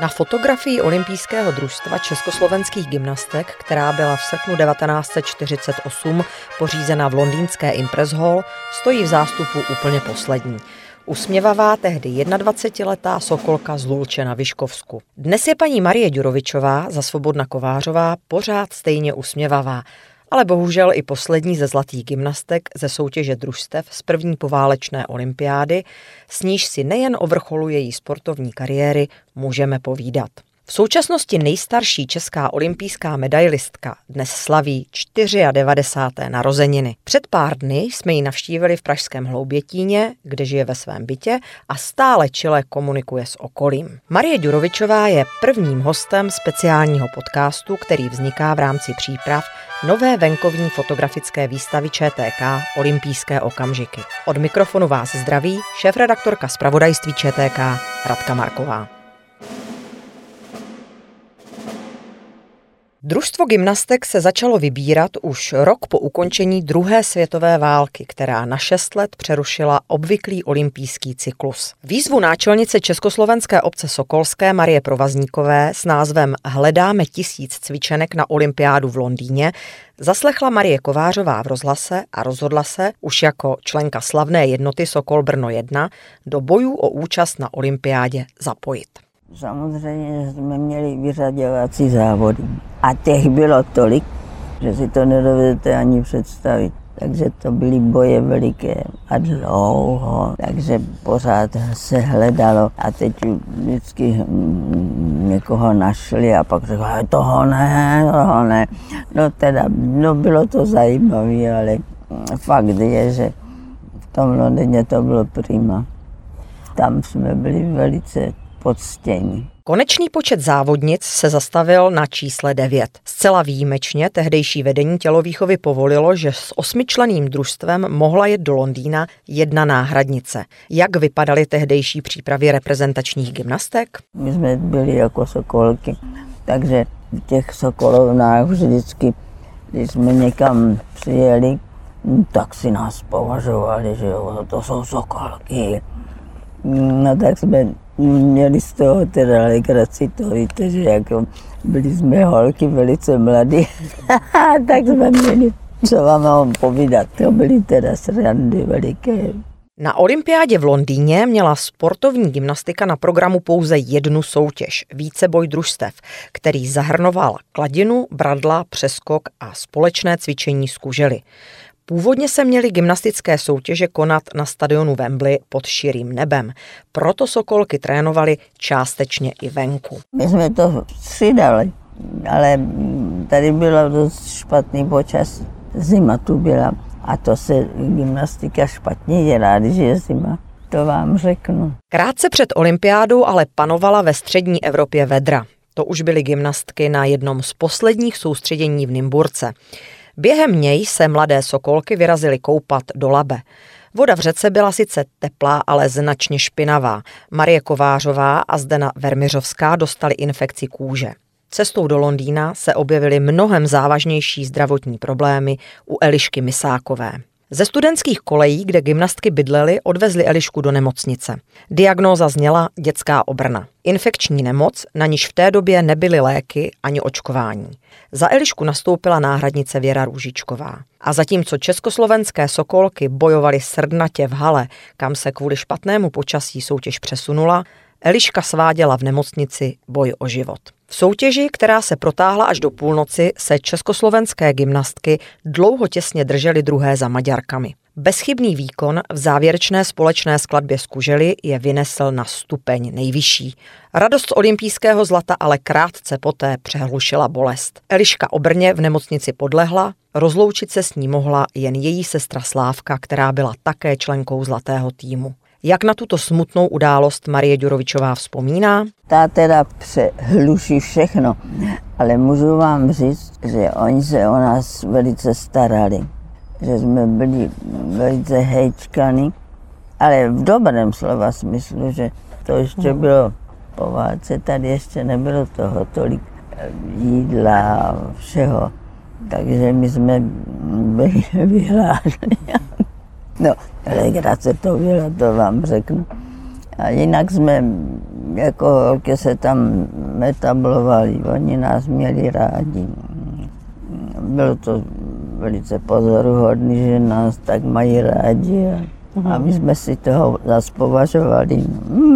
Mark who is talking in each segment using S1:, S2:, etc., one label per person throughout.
S1: Na fotografii olympijského družstva československých gymnastek, která byla v srpnu 1948 pořízena v londýnské Impress Hall, stojí v zástupu úplně poslední. Usměvavá tehdy 21-letá Sokolka z Lulče na Vyškovsku. Dnes je paní Marie Ďurovičová za Svobodna Kovářová pořád stejně usměvavá, ale bohužel i poslední ze zlatých gymnastek ze soutěže družstev z první poválečné olympiády, s níž si nejen o vrcholu její sportovní kariéry můžeme povídat. V současnosti nejstarší česká olympijská medailistka dnes slaví 94. narozeniny. Před pár dny jsme ji navštívili v pražském Hloubětíně, kde žije ve svém bytě a stále čile komunikuje s okolím. Marie Ďurovičová je prvním hostem speciálního podcastu, který vzniká v rámci příprav nové venkovní fotografické výstavy ČTK Olympijské okamžiky. Od mikrofonu vás zdraví šéf-redaktorka zpravodajství ČTK Radka Marková. Družstvo gymnastek se začalo vybírat už rok po ukončení druhé světové války, která na šest let přerušila obvyklý olympijský cyklus. Výzvu náčelnice Československé obce Sokolské Marie Provazníkové s názvem Hledáme tisíc cvičenek na olympiádu v Londýně zaslechla Marie Kovářová v rozhlase a rozhodla se, už jako členka slavné jednoty Sokol Brno 1, do bojů o účast na olympiádě zapojit.
S2: Samozřejmě, jsme měli vyřaděvací závody. A těch bylo tolik, že si to nedovedete ani představit. Takže to byly boje veliké a dlouho, takže pořád se hledalo a teď vždycky někoho našli a pak řekli, toho ne, toho ne. No teda, no bylo to zajímavé, ale fakt je, že v tom Londýně to bylo prima. Tam jsme byli velice poctění.
S1: Konečný počet závodnic se zastavil na čísle 9. Zcela výjimečně tehdejší vedení tělovýchovy povolilo, že s osmičleným družstvem mohla jet do Londýna jedna náhradnice. Jak vypadaly tehdejší přípravy reprezentačních gymnastek?
S2: My jsme byli jako sokolky, takže v těch sokolovnách vždycky, když jsme někam přijeli, tak si nás považovali, že jo, to jsou sokolky. No tak jsme měli z toho teda legraci, to víte, že jako byli jsme holky velice mladí, tak jsme měli, co vám mám povídat, to byly teda srandy veliké.
S1: Na olympiádě v Londýně měla sportovní gymnastika na programu pouze jednu soutěž, víceboj družstev, který zahrnoval kladinu, bradla, přeskok a společné cvičení z kužely. Původně se měly gymnastické soutěže konat na stadionu Wembley pod širým nebem, proto Sokolky trénovaly částečně i venku.
S2: My jsme to střídali, ale tady bylo dost špatný počas. Zima tu byla a to se gymnastika špatně dělá, když je zima. To vám řeknu.
S1: Krátce před olympiádou ale panovala ve střední Evropě vedra. To už byly gymnastky na jednom z posledních soustředění v Nymburce. Během něj se mladé sokolky vyrazily koupat do Labe. Voda v řece byla sice teplá, ale značně špinavá. Marie Kovářová a Zdena Vermiřovská dostali infekci kůže. Cestou do Londýna se objevily mnohem závažnější zdravotní problémy u Elišky Misákové. Ze studentských kolejí, kde gymnastky bydlely, odvezli Elišku do nemocnice. Diagnóza zněla dětská obrna. Infekční nemoc, na níž v té době nebyly léky ani očkování. Za Elišku nastoupila náhradnice Věra Růžičková. A zatímco československé sokolky bojovaly srdnatě v hale, kam se kvůli špatnému počasí soutěž přesunula, Eliška sváděla v nemocnici boj o život. V soutěži, která se protáhla až do půlnoci, se československé gymnastky dlouho těsně držely druhé za Maďarkami. Bezchybný výkon v závěrečné společné skladbě z Kužely je vynesl na stupeň nejvyšší. Radost olympijského zlata ale krátce poté přehlušila bolest. Eliška obrně v nemocnici podlehla, rozloučit se s ní mohla jen její sestra Slávka, která byla také členkou zlatého týmu. Jak na tuto smutnou událost Marie Ďurovičová vzpomíná?
S2: Ta teda přehluší všechno, ale můžu vám říct, že oni se o nás velice starali, že jsme byli velice hejčkani, ale v dobrém slova smyslu, že to ještě hmm. bylo po válce, tady ještě nebylo toho tolik jídla a všeho. Takže my jsme byli vyhlášeni. No, legrace to bylo, to vám řeknu. A jinak jsme jako holky se tam metablovali, oni nás měli rádi. Bylo to velice pozoruhodné, že nás tak mají rádi a, a my jsme si toho zase považovali.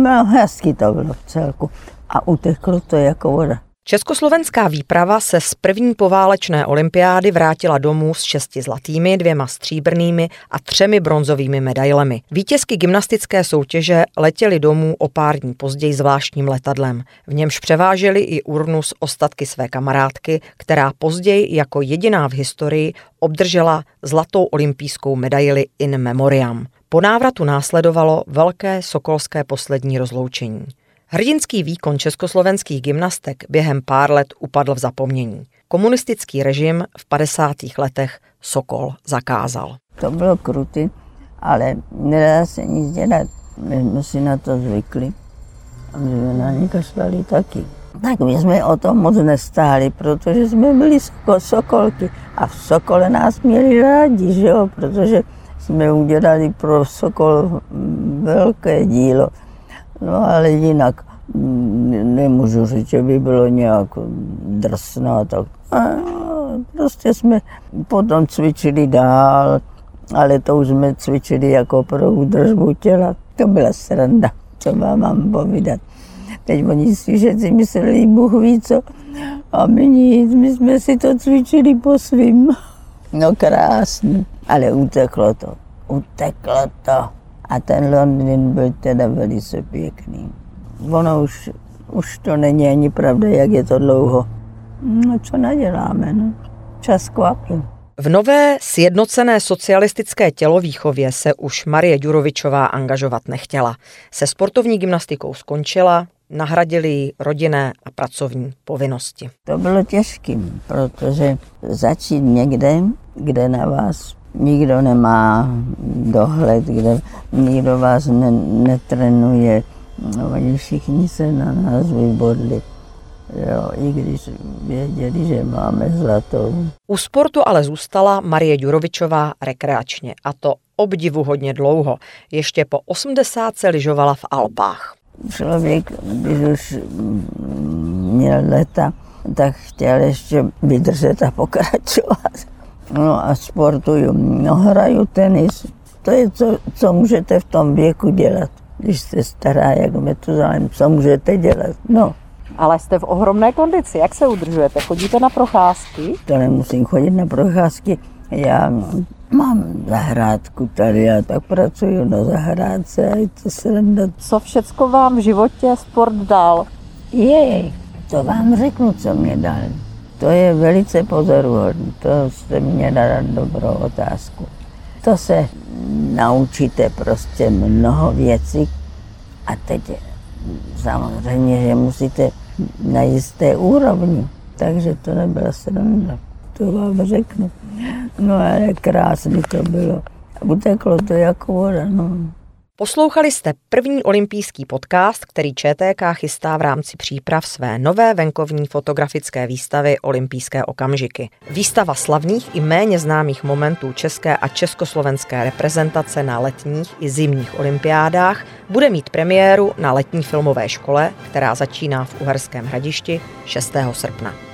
S2: No, hezky to bylo v celku a uteklo to jako voda.
S1: Československá výprava se z první poválečné olympiády vrátila domů s šesti zlatými, dvěma stříbrnými a třemi bronzovými medailemi. Vítězky gymnastické soutěže letěly domů o pár dní později zvláštním letadlem. V němž převáželi i urnu s ostatky své kamarádky, která později jako jediná v historii obdržela zlatou olympijskou medaili in memoriam. Po návratu následovalo velké sokolské poslední rozloučení. Hrdinský výkon československých gymnastek během pár let upadl v zapomnění. Komunistický režim v 50. letech Sokol zakázal.
S2: To bylo kruty, ale nedá se nic dělat. My jsme si na to zvykli a my jsme na ně kašlali taky. Tak my jsme o tom moc nestáli, protože jsme byli sokolky a v Sokole nás měli rádi, že jo? protože jsme udělali pro Sokol velké dílo. No ale jinak nemůžu říct, že by bylo nějak drsná. Tak. A prostě jsme potom cvičili dál, ale to už jsme cvičili jako pro údržbu těla. To byla sranda, co vám mám povídat. Teď oni si všetci mysleli, Bůh ví co, a my nic, my jsme si to cvičili po svým. No krásný, ale uteklo to, uteklo to. A ten Londýn byl teda velice pěkný. Ono už, už to není ani pravda, jak je to dlouho. No co naděláme, no. Čas kvapil.
S1: V nové sjednocené socialistické tělovýchově se už Marie Ďurovičová angažovat nechtěla. Se sportovní gymnastikou skončila, nahradili ji rodinné a pracovní povinnosti.
S2: To bylo těžké, protože začít někde, kde na vás nikdo nemá dohled, kde nikdo vás ne, netrenuje. No, oni všichni se na nás vybodli. Jo, i když věděli, že máme zlatou.
S1: U sportu ale zůstala Marie Ďurovičová rekreačně a to obdivuhodně dlouho. Ještě po 80 se lyžovala v Alpách.
S2: Člověk, když už měl leta, tak chtěl ještě vydržet a pokračovat. No a sportuju, no hraju tenis. To je, co, co můžete v tom věku dělat, když jste stará, jak zájem, co můžete dělat, no.
S1: Ale jste v ohromné kondici, jak se udržujete? Chodíte na procházky?
S2: To nemusím chodit na procházky, já mám zahrádku tady, a tak pracuji na zahrádce a je to sranda.
S1: Co všecko vám v životě sport dal?
S2: Jej, to vám řeknu, co mě dal. To je velice pozoruhodné, to jste mě dala dobrou otázku. To se naučíte prostě mnoho věcí a teď samozřejmě, že musíte na jisté úrovni, takže to nebyla sranda, to vám řeknu. No ale krásně to bylo. Uteklo to jako voda, no.
S1: Poslouchali jste první olympijský podcast, který ČTK chystá v rámci příprav své nové venkovní fotografické výstavy Olympijské okamžiky. Výstava slavných i méně známých momentů české a československé reprezentace na letních i zimních olympiádách bude mít premiéru na letní filmové škole, která začíná v Uherském hradišti 6. srpna.